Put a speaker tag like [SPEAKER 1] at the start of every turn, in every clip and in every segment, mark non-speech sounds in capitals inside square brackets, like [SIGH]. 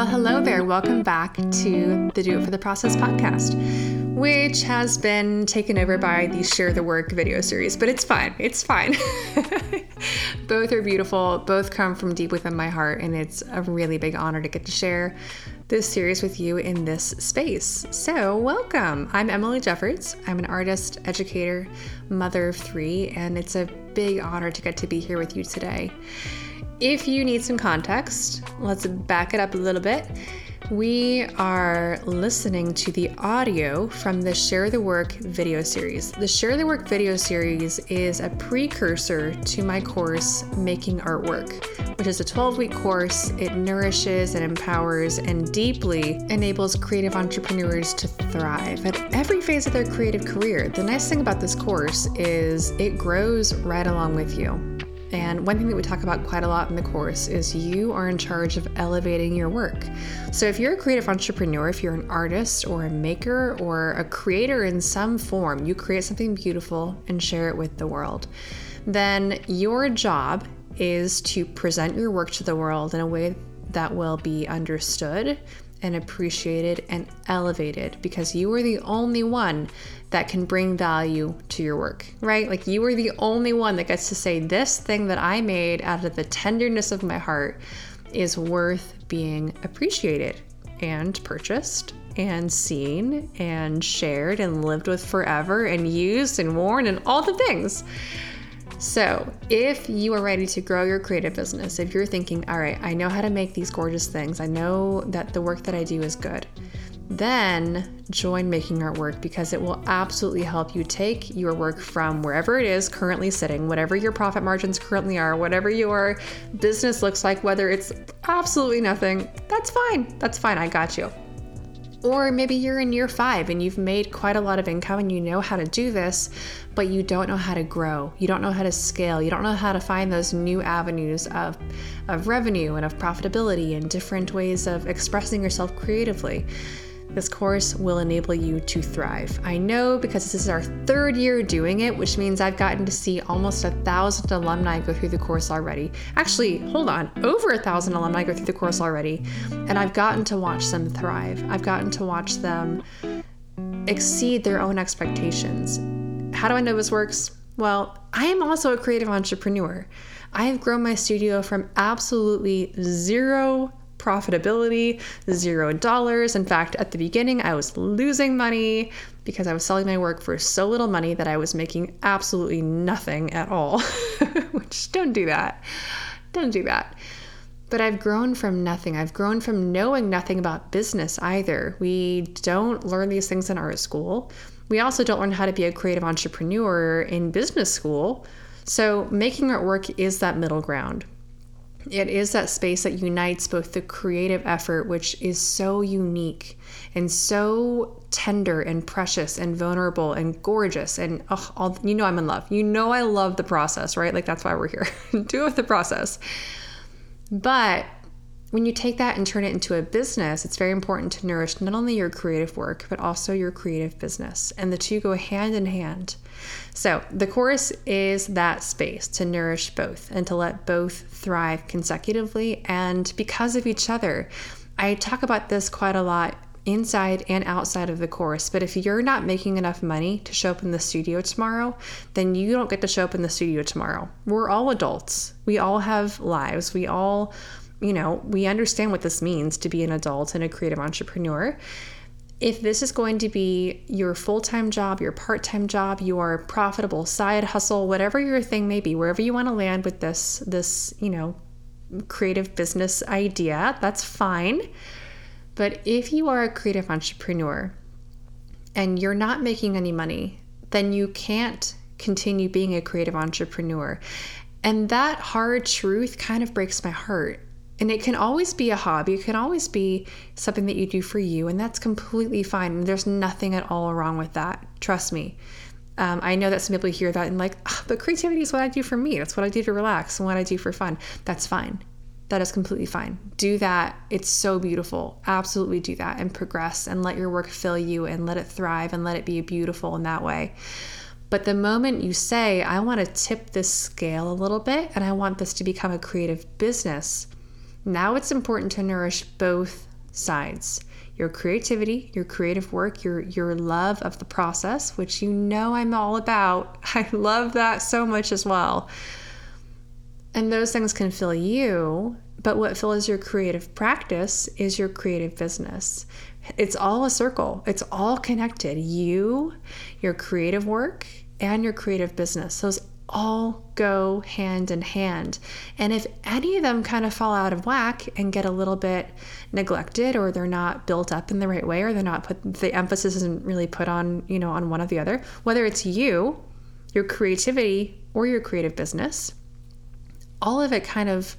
[SPEAKER 1] Well, hello there. Welcome back to the Do It for the Process podcast, which has been taken over by the Share the Work video series, but it's fine. It's fine. [LAUGHS] both are beautiful, both come from deep within my heart, and it's a really big honor to get to share this series with you in this space. So, welcome. I'm Emily Jeffords. I'm an artist, educator, mother of three, and it's a big honor to get to be here with you today. If you need some context, let's back it up a little bit. We are listening to the audio from the Share the Work video series. The Share the Work video series is a precursor to my course, Making Art Work, which is a 12 week course. It nourishes and empowers and deeply enables creative entrepreneurs to thrive at every phase of their creative career. The nice thing about this course is it grows right along with you. And one thing that we talk about quite a lot in the course is you are in charge of elevating your work. So if you're a creative entrepreneur, if you're an artist or a maker or a creator in some form, you create something beautiful and share it with the world, then your job is to present your work to the world in a way that will be understood and appreciated and elevated because you are the only one that can bring value to your work, right? Like you are the only one that gets to say, This thing that I made out of the tenderness of my heart is worth being appreciated and purchased and seen and shared and lived with forever and used and worn and all the things. So, if you are ready to grow your creative business, if you're thinking, all right, I know how to make these gorgeous things, I know that the work that I do is good, then join Making Art Work because it will absolutely help you take your work from wherever it is currently sitting, whatever your profit margins currently are, whatever your business looks like, whether it's absolutely nothing, that's fine. That's fine. I got you. Or maybe you're in year five and you've made quite a lot of income and you know how to do this, but you don't know how to grow. You don't know how to scale. You don't know how to find those new avenues of, of revenue and of profitability and different ways of expressing yourself creatively. This course will enable you to thrive. I know because this is our third year doing it, which means I've gotten to see almost a thousand alumni go through the course already. Actually, hold on, over a thousand alumni go through the course already. And I've gotten to watch them thrive. I've gotten to watch them exceed their own expectations. How do I know this works? Well, I am also a creative entrepreneur. I have grown my studio from absolutely zero profitability, zero dollars. In fact, at the beginning, I was losing money because I was selling my work for so little money that I was making absolutely nothing at all. [LAUGHS] Which, don't do that. Don't do that. But I've grown from nothing. I've grown from knowing nothing about business either. We don't learn these things in art school. We also don't learn how to be a creative entrepreneur in business school. So, making art work is that middle ground. It is that space that unites both the creative effort, which is so unique and so tender and precious and vulnerable and gorgeous. And oh, all, you know, I'm in love. You know, I love the process, right? Like, that's why we're here. [LAUGHS] Do it with the process. But when you take that and turn it into a business, it's very important to nourish not only your creative work, but also your creative business. And the two go hand in hand. So, the course is that space to nourish both and to let both thrive consecutively and because of each other. I talk about this quite a lot inside and outside of the course. But if you're not making enough money to show up in the studio tomorrow, then you don't get to show up in the studio tomorrow. We're all adults. We all have lives. We all you know, we understand what this means to be an adult and a creative entrepreneur. If this is going to be your full time job, your part time job, your profitable side hustle, whatever your thing may be, wherever you want to land with this, this, you know, creative business idea, that's fine. But if you are a creative entrepreneur and you're not making any money, then you can't continue being a creative entrepreneur. And that hard truth kind of breaks my heart and it can always be a hobby, it can always be something that you do for you, and that's completely fine. There's nothing at all wrong with that. Trust me. Um, I know that some people hear that and like, oh, but creativity is what I do for me. That's what I do to relax and what I do for fun. That's fine. That is completely fine. Do that. It's so beautiful. Absolutely do that and progress and let your work fill you and let it thrive and let it be beautiful in that way. But the moment you say, I want to tip this scale a little bit and I want this to become a creative business, now it's important to nourish both sides your creativity, your creative work, your your love of the process, which you know I'm all about. [LAUGHS] I love that so much as well. And those things can fill you, but what fills your creative practice is your creative business. It's all a circle. It's all connected. You, your creative work, and your creative business. Those all go hand in hand. And if any of them kind of fall out of whack and get a little bit neglected or they're not built up in the right way or they're not put the emphasis isn't really put on, you know, on one or the other, whether it's you, your creativity or your creative business, all of it kind of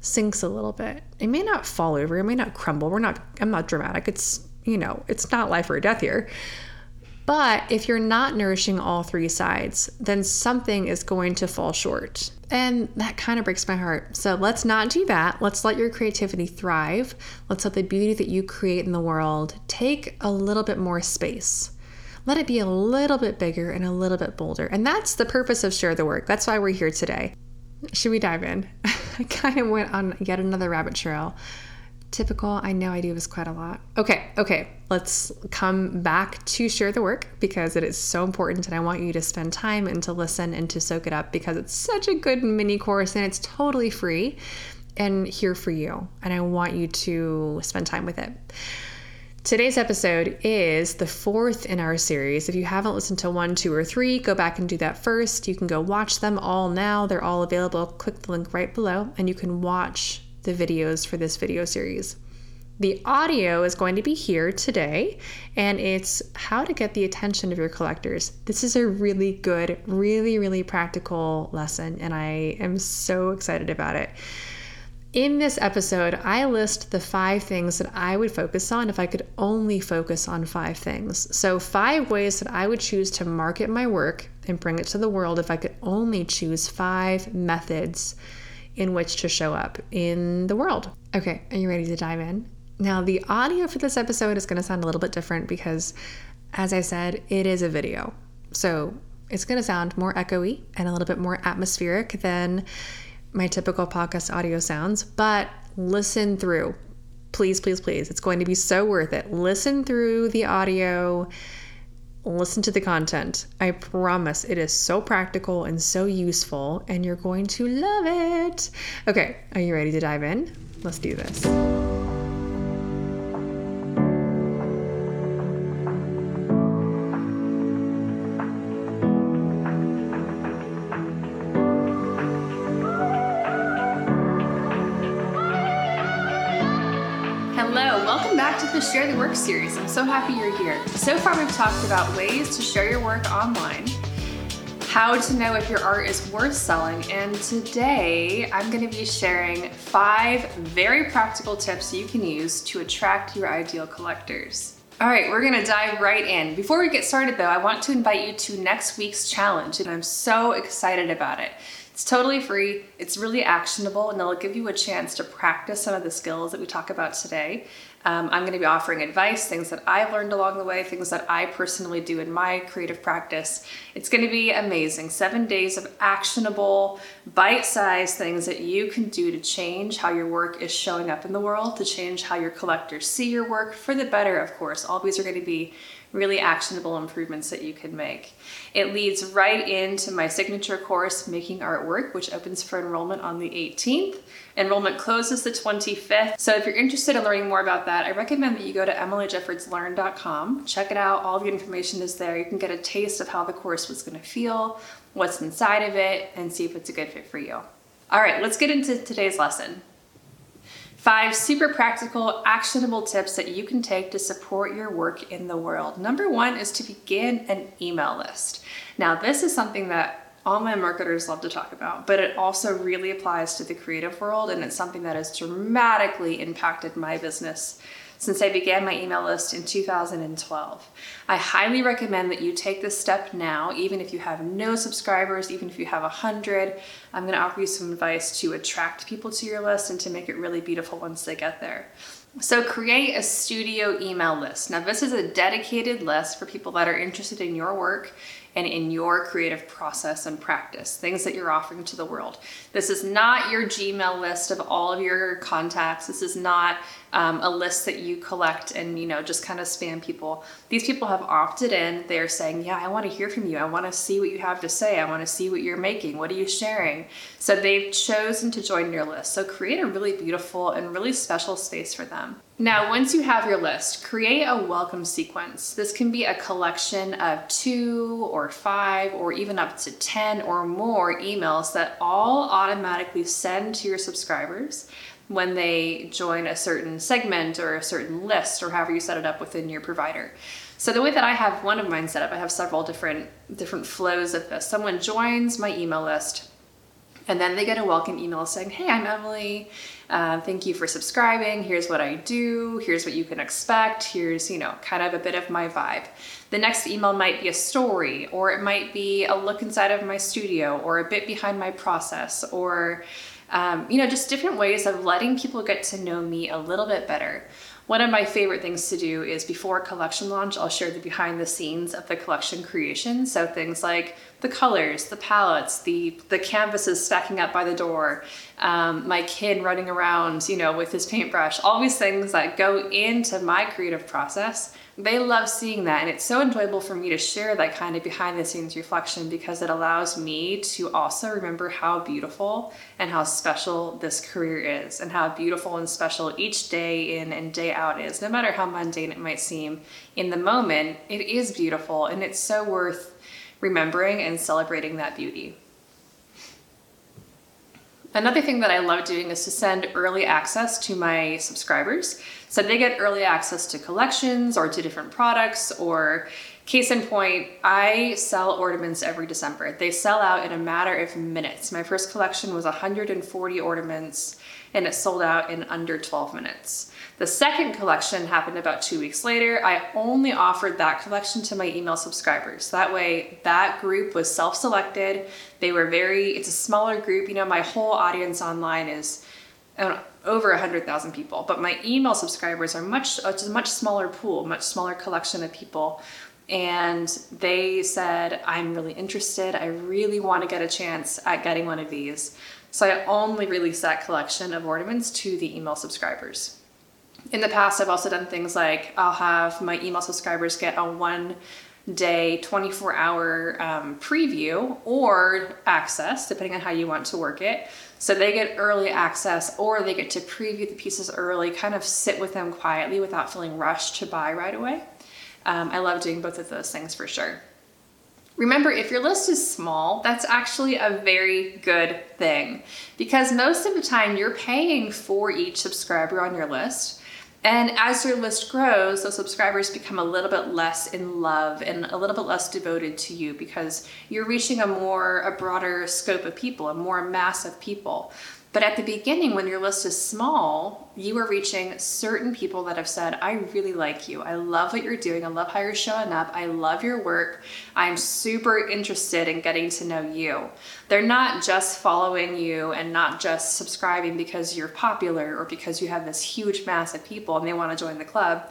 [SPEAKER 1] sinks a little bit. It may not fall over, it may not crumble. We're not I'm not dramatic. It's, you know, it's not life or death here. But if you're not nourishing all three sides, then something is going to fall short. And that kind of breaks my heart. So let's not do that. Let's let your creativity thrive. Let's let the beauty that you create in the world take a little bit more space. Let it be a little bit bigger and a little bit bolder. And that's the purpose of Share the Work. That's why we're here today. Should we dive in? [LAUGHS] I kind of went on yet another rabbit trail typical. I know I do this quite a lot. Okay, okay, let's come back to share the work because it is so important and I want you to spend time and to listen and to soak it up because it's such a good mini course and it's totally free and here for you. And I want you to spend time with it. Today's episode is the fourth in our series. If you haven't listened to one, two, or three, go back and do that first. You can go watch them all now. They're all available. Click the link right below and you can watch the videos for this video series. The audio is going to be here today, and it's how to get the attention of your collectors. This is a really good, really, really practical lesson, and I am so excited about it. In this episode, I list the five things that I would focus on if I could only focus on five things. So, five ways that I would choose to market my work and bring it to the world if I could only choose five methods in which to show up in the world. Okay, are you ready to dive in? Now, the audio for this episode is going to sound a little bit different because, as I said, it is a video. So it's going to sound more echoey and a little bit more atmospheric than my typical podcast audio sounds, but listen through. Please, please, please. It's going to be so worth it. Listen through the audio listen to the content. I promise it is so practical and so useful, and you're going to love it. Okay, are you ready to dive in? Let's do this. Work series. I'm so happy you're here. So far, we've talked about ways to share your work online, how to know if your art is worth selling, and today I'm going to be sharing five very practical tips you can use to attract your ideal collectors. All right, we're gonna dive right in. Before we get started though, I want to invite you to next week's challenge, and I'm so excited about it. It's totally free, it's really actionable, and it'll give you a chance to practice some of the skills that we talk about today. Um, I'm going to be offering advice, things that I've learned along the way, things that I personally do in my creative practice. It's going to be amazing. Seven days of actionable, bite sized things that you can do to change how your work is showing up in the world, to change how your collectors see your work for the better, of course. All these are going to be really actionable improvements that you can make. It leads right into my signature course, Making Art Work, which opens for enrollment on the 18th. Enrollment closes the 25th. So if you're interested in learning more about that, I recommend that you go to emilyjeffordslearn.com. Check it out. All the information is there. You can get a taste of how the course was going to feel, what's inside of it, and see if it's a good fit for you. All right, let's get into today's lesson. Five super practical, actionable tips that you can take to support your work in the world. Number one is to begin an email list. Now, this is something that online marketers love to talk about, but it also really applies to the creative world and it's something that has dramatically impacted my business since I began my email list in 2012. I highly recommend that you take this step now, even if you have no subscribers, even if you have 100. I'm going to offer you some advice to attract people to your list and to make it really beautiful once they get there. So, create a studio email list. Now, this is a dedicated list for people that are interested in your work and in your creative process and practice, things that you're offering to the world. This is not your Gmail list of all of your contacts. This is not um, a list that you collect and you know just kind of spam people. These people have opted in. They're saying, "Yeah, I want to hear from you. I want to see what you have to say. I want to see what you're making. What are you sharing?" So they've chosen to join your list. So create a really beautiful and really special space for them. Now, once you have your list, create a welcome sequence. This can be a collection of two or five or even up to 10 or more emails that all automatically send to your subscribers when they join a certain segment or a certain list or however you set it up within your provider. So the way that I have one of mine set up, I have several different different flows of this. Someone joins my email list and then they get a welcome email saying, Hey, I'm Emily. Uh, thank you for subscribing. Here's what I do. Here's what you can expect. Here's, you know, kind of a bit of my vibe. The next email might be a story, or it might be a look inside of my studio, or a bit behind my process, or um, you know, just different ways of letting people get to know me a little bit better. One of my favorite things to do is before collection launch, I'll share the behind the scenes of the collection creation. So things like the colors, the palettes, the the canvases stacking up by the door, um, my kid running around, you know, with his paintbrush, all these things that go into my creative process. They love seeing that and it's so enjoyable for me to share that kind of behind the scenes reflection because it allows me to also remember how beautiful and how special this career is and how beautiful and special each day in and day out is no matter how mundane it might seem. In the moment it is beautiful and it's so worth remembering and celebrating that beauty Another thing that I love doing is to send early access to my subscribers. So they get early access to collections or to different products or case in point, I sell ornaments every December. They sell out in a matter of minutes. My first collection was 140 ornaments and it sold out in under 12 minutes. The second collection happened about two weeks later. I only offered that collection to my email subscribers. That way, that group was self selected. They were very, it's a smaller group. You know, my whole audience online is know, over 100,000 people, but my email subscribers are much, it's a much smaller pool, much smaller collection of people. And they said, I'm really interested. I really want to get a chance at getting one of these. So I only released that collection of ornaments to the email subscribers in the past, I've also done things like I'll have my email subscribers get a one day, 24 hour um, preview or access, depending on how you want to work it. So they get early access or they get to preview the pieces early, kind of sit with them quietly without feeling rushed to buy right away. Um, I love doing both of those things for sure. Remember, if your list is small, that's actually a very good thing because most of the time you're paying for each subscriber on your list. And as your list grows, those subscribers become a little bit less in love and a little bit less devoted to you because you're reaching a more, a broader scope of people, a more mass of people. But at the beginning, when your list is small, you are reaching certain people that have said, I really like you. I love what you're doing. I love how you're showing up. I love your work. I'm super interested in getting to know you. They're not just following you and not just subscribing because you're popular or because you have this huge mass of people and they want to join the club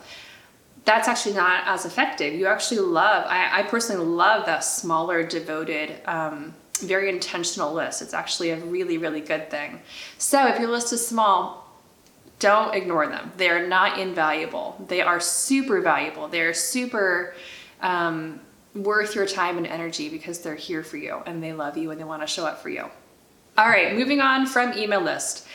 [SPEAKER 1] that's actually not as effective. You actually love, I, I personally love that smaller, devoted um, very intentional list. It's actually a really, really good thing. So if your list is small, don't ignore them. They are not invaluable. They are super valuable. They're super um, worth your time and energy because they're here for you and they love you and they want to show up for you. All right, moving on from email list.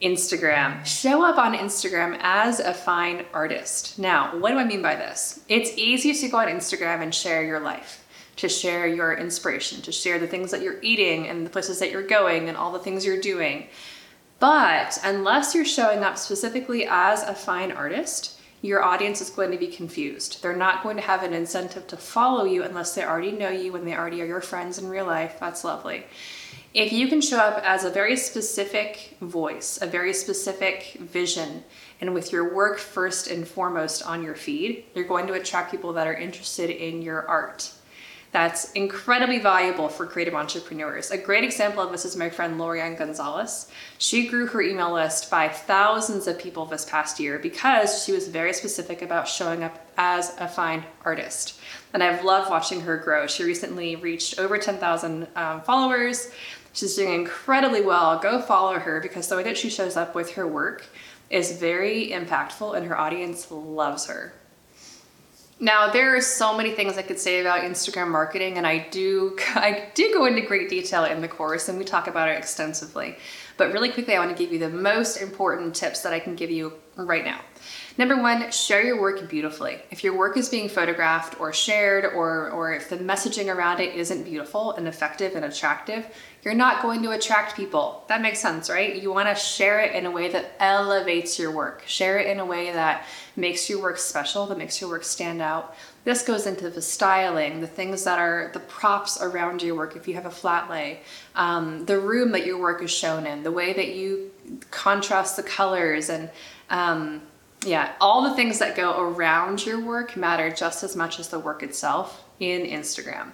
[SPEAKER 1] Instagram. Show up on Instagram as a fine artist. Now, what do I mean by this? It's easy to go on Instagram and share your life to share your inspiration, to share the things that you're eating and the places that you're going and all the things you're doing. But unless you're showing up specifically as a fine artist, your audience is going to be confused. They're not going to have an incentive to follow you unless they already know you and they already are your friends in real life. That's lovely. If you can show up as a very specific voice, a very specific vision, and with your work first and foremost on your feed, you're going to attract people that are interested in your art that's incredibly valuable for creative entrepreneurs. A great example of this is my friend Lorianne Gonzalez. She grew her email list by thousands of people this past year because she was very specific about showing up as a fine artist. And I've loved watching her grow. She recently reached over 10,000 um, followers. She's doing incredibly well. Go follow her because the way that she shows up with her work is very impactful and her audience loves her. Now, there are so many things I could say about Instagram marketing, and I do [LAUGHS] I do go into great detail in the course, and we talk about it extensively. But really quickly, I want to give you the most important tips that I can give you right now. Number one, share your work beautifully. If your work is being photographed or shared, or, or if the messaging around it isn't beautiful and effective and attractive, you're not going to attract people. That makes sense, right? You want to share it in a way that elevates your work. Share it in a way that makes your work special, that makes your work stand out. This goes into the styling, the things that are the props around your work if you have a flat lay, um, the room that your work is shown in, the way that you contrast the colors, and um, yeah, all the things that go around your work matter just as much as the work itself in Instagram.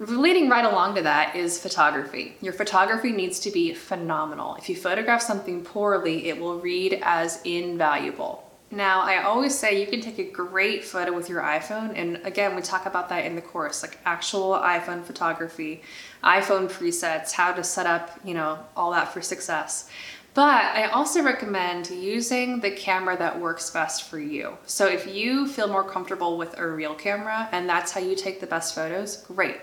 [SPEAKER 1] Leading right along to that is photography. Your photography needs to be phenomenal. If you photograph something poorly, it will read as invaluable. Now, I always say you can take a great photo with your iPhone, and again, we talk about that in the course, like actual iPhone photography, iPhone presets, how to set up, you know, all that for success. But I also recommend using the camera that works best for you. So if you feel more comfortable with a real camera and that's how you take the best photos, great.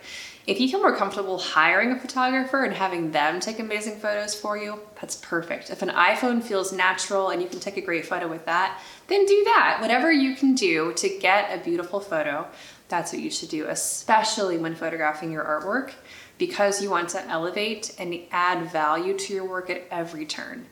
[SPEAKER 1] If you feel more comfortable hiring a photographer and having them take amazing photos for you, that's perfect. If an iPhone feels natural and you can take a great photo with that, then do that. Whatever you can do to get a beautiful photo, that's what you should do, especially when photographing your artwork because you want to elevate and add value to your work at every turn.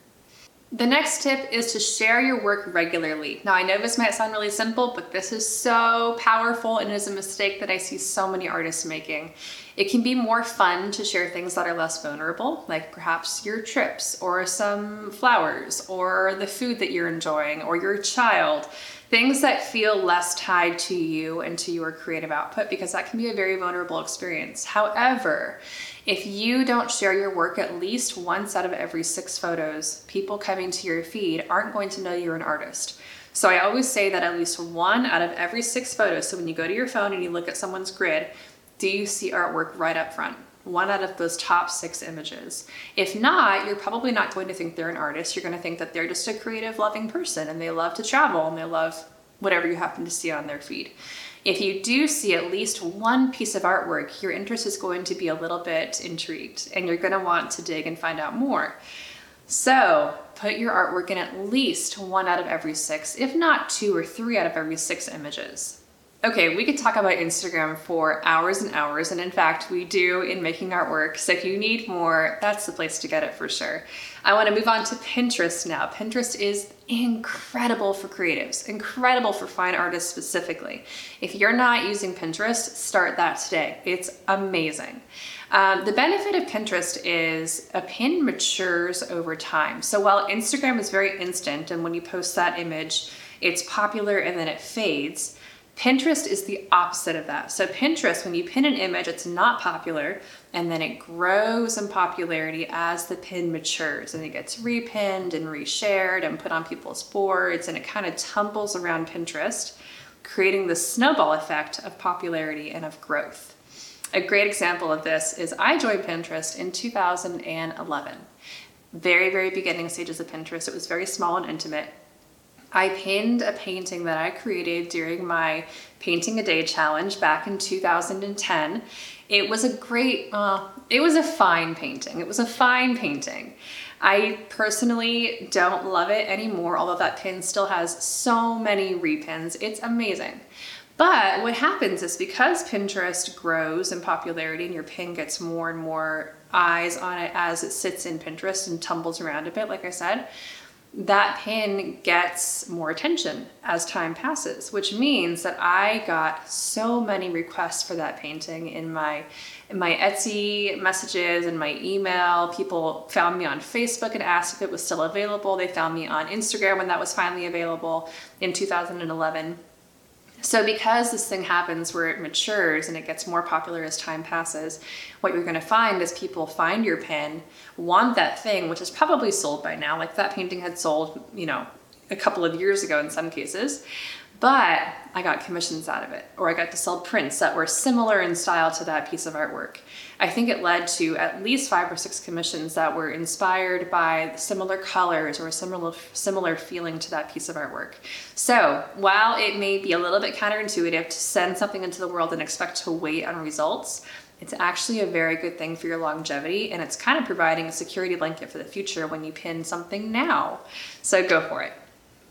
[SPEAKER 1] The next tip is to share your work regularly. Now, I know this might sound really simple, but this is so powerful and is a mistake that I see so many artists making. It can be more fun to share things that are less vulnerable, like perhaps your trips or some flowers or the food that you're enjoying or your child things that feel less tied to you and to your creative output because that can be a very vulnerable experience. However, if you don't share your work at least once out of every six photos, people coming to your feed aren't going to know you're an artist. So I always say that at least one out of every six photos, so when you go to your phone and you look at someone's grid, do you see artwork right up front? One out of those top six images. If not, you're probably not going to think they're an artist. You're going to think that they're just a creative, loving person and they love to travel and they love whatever you happen to see on their feed. If you do see at least one piece of artwork, your interest is going to be a little bit intrigued and you're going to want to dig and find out more. So, put your artwork in at least one out of every six, if not two or three out of every six images. Okay, we could talk about Instagram for hours and hours, and in fact, we do in making artwork. So if you need more, that's the place to get it for sure. I want to move on to Pinterest now. Pinterest is incredible for creatives, incredible for fine artists specifically. If you're not using Pinterest, start that today. It's amazing. Um, the benefit of Pinterest is a pin matures over time. So while Instagram is very instant, and when you post that image, it's popular and then it fades. Pinterest is the opposite of that. So Pinterest, when you pin an image, it's not popular, and then it grows in popularity as the pin matures, and it gets repinned and reshared and put on people's boards, and it kind of tumbles around Pinterest, creating the snowball effect of popularity and of growth. A great example of this is I joined Pinterest in 2011. Very, very beginning stages of Pinterest. It was very small and intimate. I pinned a painting that I created during my Painting a Day challenge back in 2010. It was a great, uh, it was a fine painting. It was a fine painting. I personally don't love it anymore, although that pin still has so many repins. It's amazing. But what happens is because Pinterest grows in popularity and your pin gets more and more eyes on it as it sits in Pinterest and tumbles around a bit, like I said, that pin gets more attention as time passes, which means that I got so many requests for that painting in my in my Etsy messages and my email. People found me on Facebook and asked if it was still available. They found me on Instagram when that was finally available in 2011. So, because this thing happens where it matures and it gets more popular as time passes, what you're going to find is people find your pin, want that thing, which is probably sold by now. Like that painting had sold, you know, a couple of years ago in some cases, but I got commissions out of it, or I got to sell prints that were similar in style to that piece of artwork. I think it led to at least five or six commissions that were inspired by similar colors or similar similar feeling to that piece of artwork. So while it may be a little bit counterintuitive to send something into the world and expect to wait on results, it's actually a very good thing for your longevity and it's kind of providing a security blanket for the future when you pin something now. So go for it.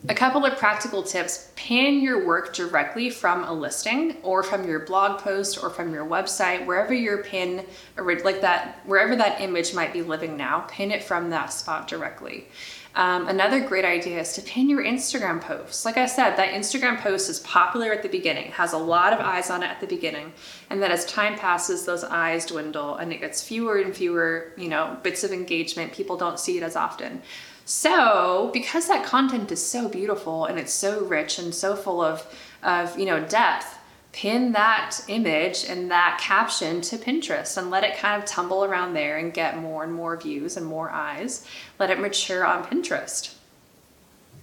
[SPEAKER 1] A couple of practical tips pin your work directly from a listing or from your blog post or from your website, wherever your pin, like that, wherever that image might be living now, pin it from that spot directly. Um, another great idea is to pin your Instagram posts. Like I said, that Instagram post is popular at the beginning, has a lot of eyes on it at the beginning, and then as time passes, those eyes dwindle and it gets fewer and fewer, you know, bits of engagement. People don't see it as often. So, because that content is so beautiful and it's so rich and so full of, of you know, depth, pin that image and that caption to Pinterest and let it kind of tumble around there and get more and more views and more eyes. Let it mature on Pinterest.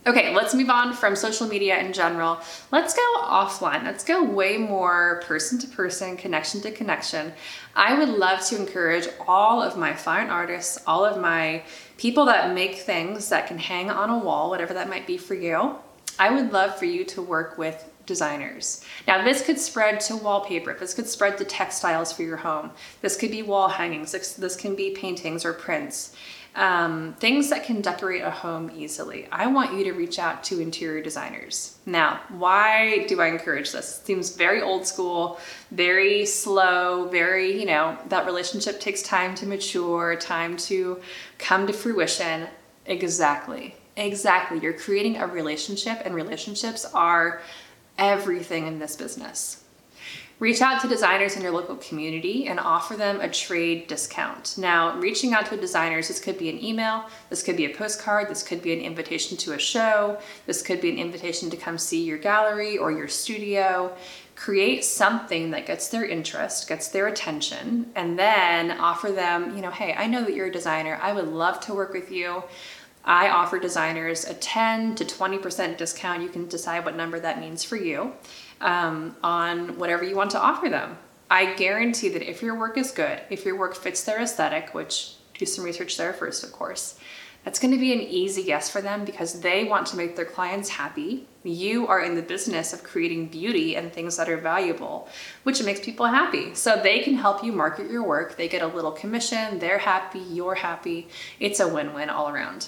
[SPEAKER 1] Okay, let's move on from social media in general. Let's go offline. Let's go way more person to person, connection to connection. I would love to encourage all of my fine artists, all of my people that make things that can hang on a wall, whatever that might be for you. I would love for you to work with designers. Now, this could spread to wallpaper, this could spread to textiles for your home, this could be wall hangings, this, this can be paintings or prints um, things that can decorate a home easily. I want you to reach out to interior designers. Now, why do I encourage this? It seems very old school, very slow, very, you know, that relationship takes time to mature, time to come to fruition. Exactly. Exactly. You're creating a relationship, and relationships are everything in this business. Reach out to designers in your local community and offer them a trade discount. Now, reaching out to designers, this could be an email, this could be a postcard, this could be an invitation to a show, this could be an invitation to come see your gallery or your studio. Create something that gets their interest, gets their attention, and then offer them, you know, hey, I know that you're a designer. I would love to work with you. I offer designers a 10 to 20% discount. You can decide what number that means for you um, on whatever you want to offer them. I guarantee that if your work is good, if your work fits their aesthetic, which do some research there first, of course, that's going to be an easy yes for them because they want to make their clients happy. You are in the business of creating beauty and things that are valuable, which makes people happy. So they can help you market your work. They get a little commission, they're happy, you're happy. It's a win win all around.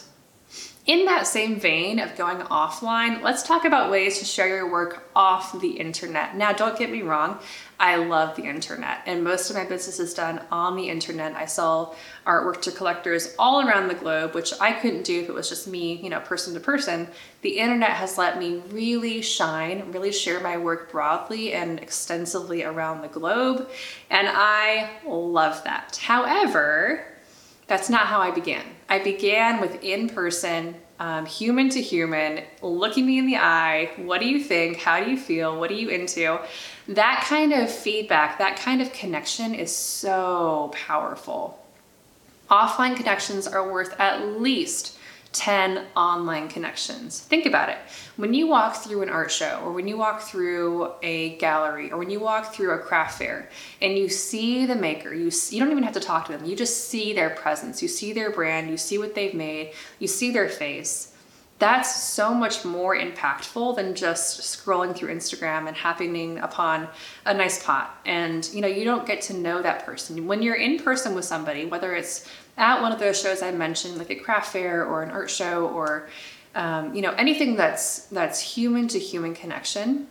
[SPEAKER 1] In that same vein of going offline, let's talk about ways to share your work off the internet. Now, don't get me wrong, I love the internet, and most of my business is done on the internet. I sell artwork to collectors all around the globe, which I couldn't do if it was just me, you know, person to person. The internet has let me really shine, really share my work broadly and extensively around the globe, and I love that. However, that's not how I began. I began with in person, um, human to human, looking me in the eye. What do you think? How do you feel? What are you into? That kind of feedback, that kind of connection is so powerful. Offline connections are worth at least 10 online connections. Think about it. When you walk through an art show, or when you walk through a gallery, or when you walk through a craft fair, and you see the maker, you, see, you don't even have to talk to them, you just see their presence, you see their brand, you see what they've made, you see their face. That's so much more impactful than just scrolling through Instagram and happening upon a nice pot. And you know, you don't get to know that person. When you're in person with somebody, whether it's at one of those shows I mentioned, like a craft fair or an art show or um, you know anything that's that's human to human connection,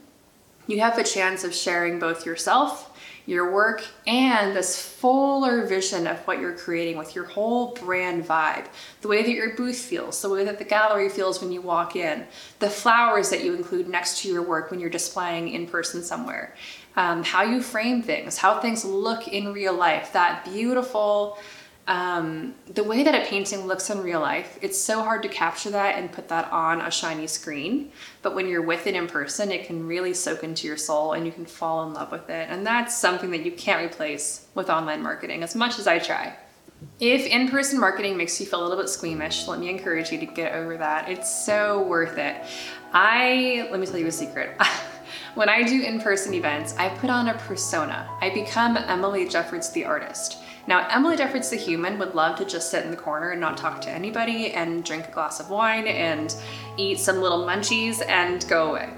[SPEAKER 1] you have a chance of sharing both yourself, your work, and this fuller vision of what you're creating with your whole brand vibe, the way that your booth feels, the way that the gallery feels when you walk in, the flowers that you include next to your work when you're displaying in person somewhere, um, how you frame things, how things look in real life, that beautiful um, the way that a painting looks in real life, it's so hard to capture that and put that on a shiny screen. But when you're with it in person, it can really soak into your soul and you can fall in love with it. And that's something that you can't replace with online marketing, as much as I try. If in person marketing makes you feel a little bit squeamish, let me encourage you to get over that. It's so worth it. I, let me tell you a secret. [LAUGHS] when I do in person events, I put on a persona. I become Emily Jeffords the artist. Now, Emily Jeffords the human would love to just sit in the corner and not talk to anybody and drink a glass of wine and eat some little munchies and go away.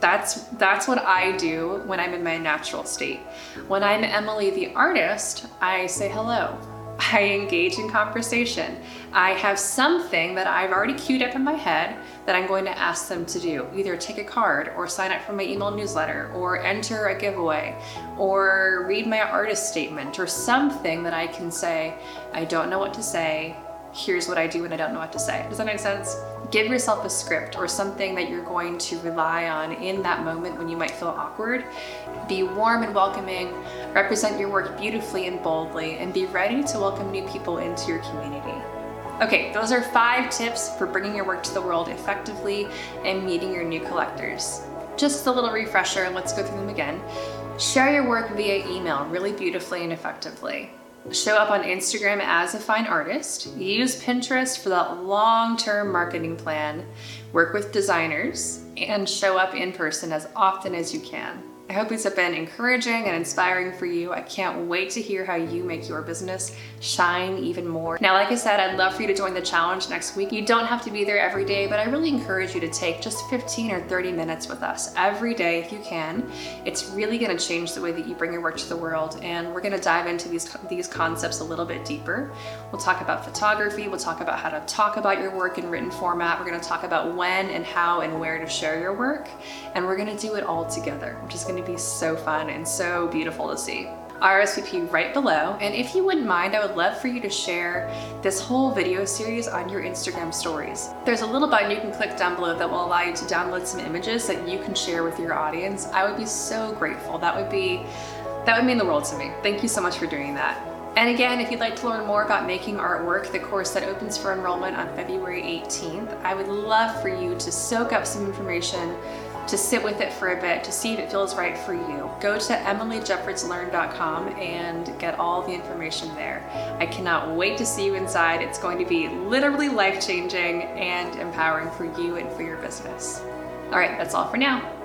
[SPEAKER 1] That's that's what I do when I'm in my natural state. When I'm Emily the artist, I say hello. I engage in conversation. I have something that I've already queued up in my head that I'm going to ask them to do. Either take a card or sign up for my email newsletter or enter a giveaway or read my artist statement or something that I can say, I don't know what to say. Here's what I do when I don't know what to say. Does that make sense? Give yourself a script or something that you're going to rely on in that moment when you might feel awkward. Be warm and welcoming, represent your work beautifully and boldly, and be ready to welcome new people into your community. Okay, those are five tips for bringing your work to the world effectively and meeting your new collectors. Just a little refresher, let's go through them again. Share your work via email really beautifully and effectively. Show up on Instagram as a fine artist. Use Pinterest for that long-term marketing plan. Work with designers and show up in person as often as you can. I hope these have been encouraging and inspiring for you. I can't wait to hear how you make your business shine even more. Now, like I said, I'd love for you to join the challenge next week. You don't have to be there every day, but I really encourage you to take just 15 or 30 minutes with us every day if you can. It's really gonna change the way that you bring your work to the world, and we're gonna dive into these, these concepts a little bit deeper. We'll talk about photography, we'll talk about how to talk about your work in written format, we're gonna talk about when and how and where to share your work, and we're gonna do it all together, which is gonna to be so fun and so beautiful to see. RSVP right below. And if you wouldn't mind, I would love for you to share this whole video series on your Instagram stories. There's a little button you can click down below that will allow you to download some images that you can share with your audience. I would be so grateful. That would be, that would mean the world to me. Thank you so much for doing that. And again, if you'd like to learn more about making artwork, the course that opens for enrollment on February 18th, I would love for you to soak up some information to sit with it for a bit to see if it feels right for you. Go to emilyjeffordslearn.com and get all the information there. I cannot wait to see you inside. It's going to be literally life changing and empowering for you and for your business. All right, that's all for now.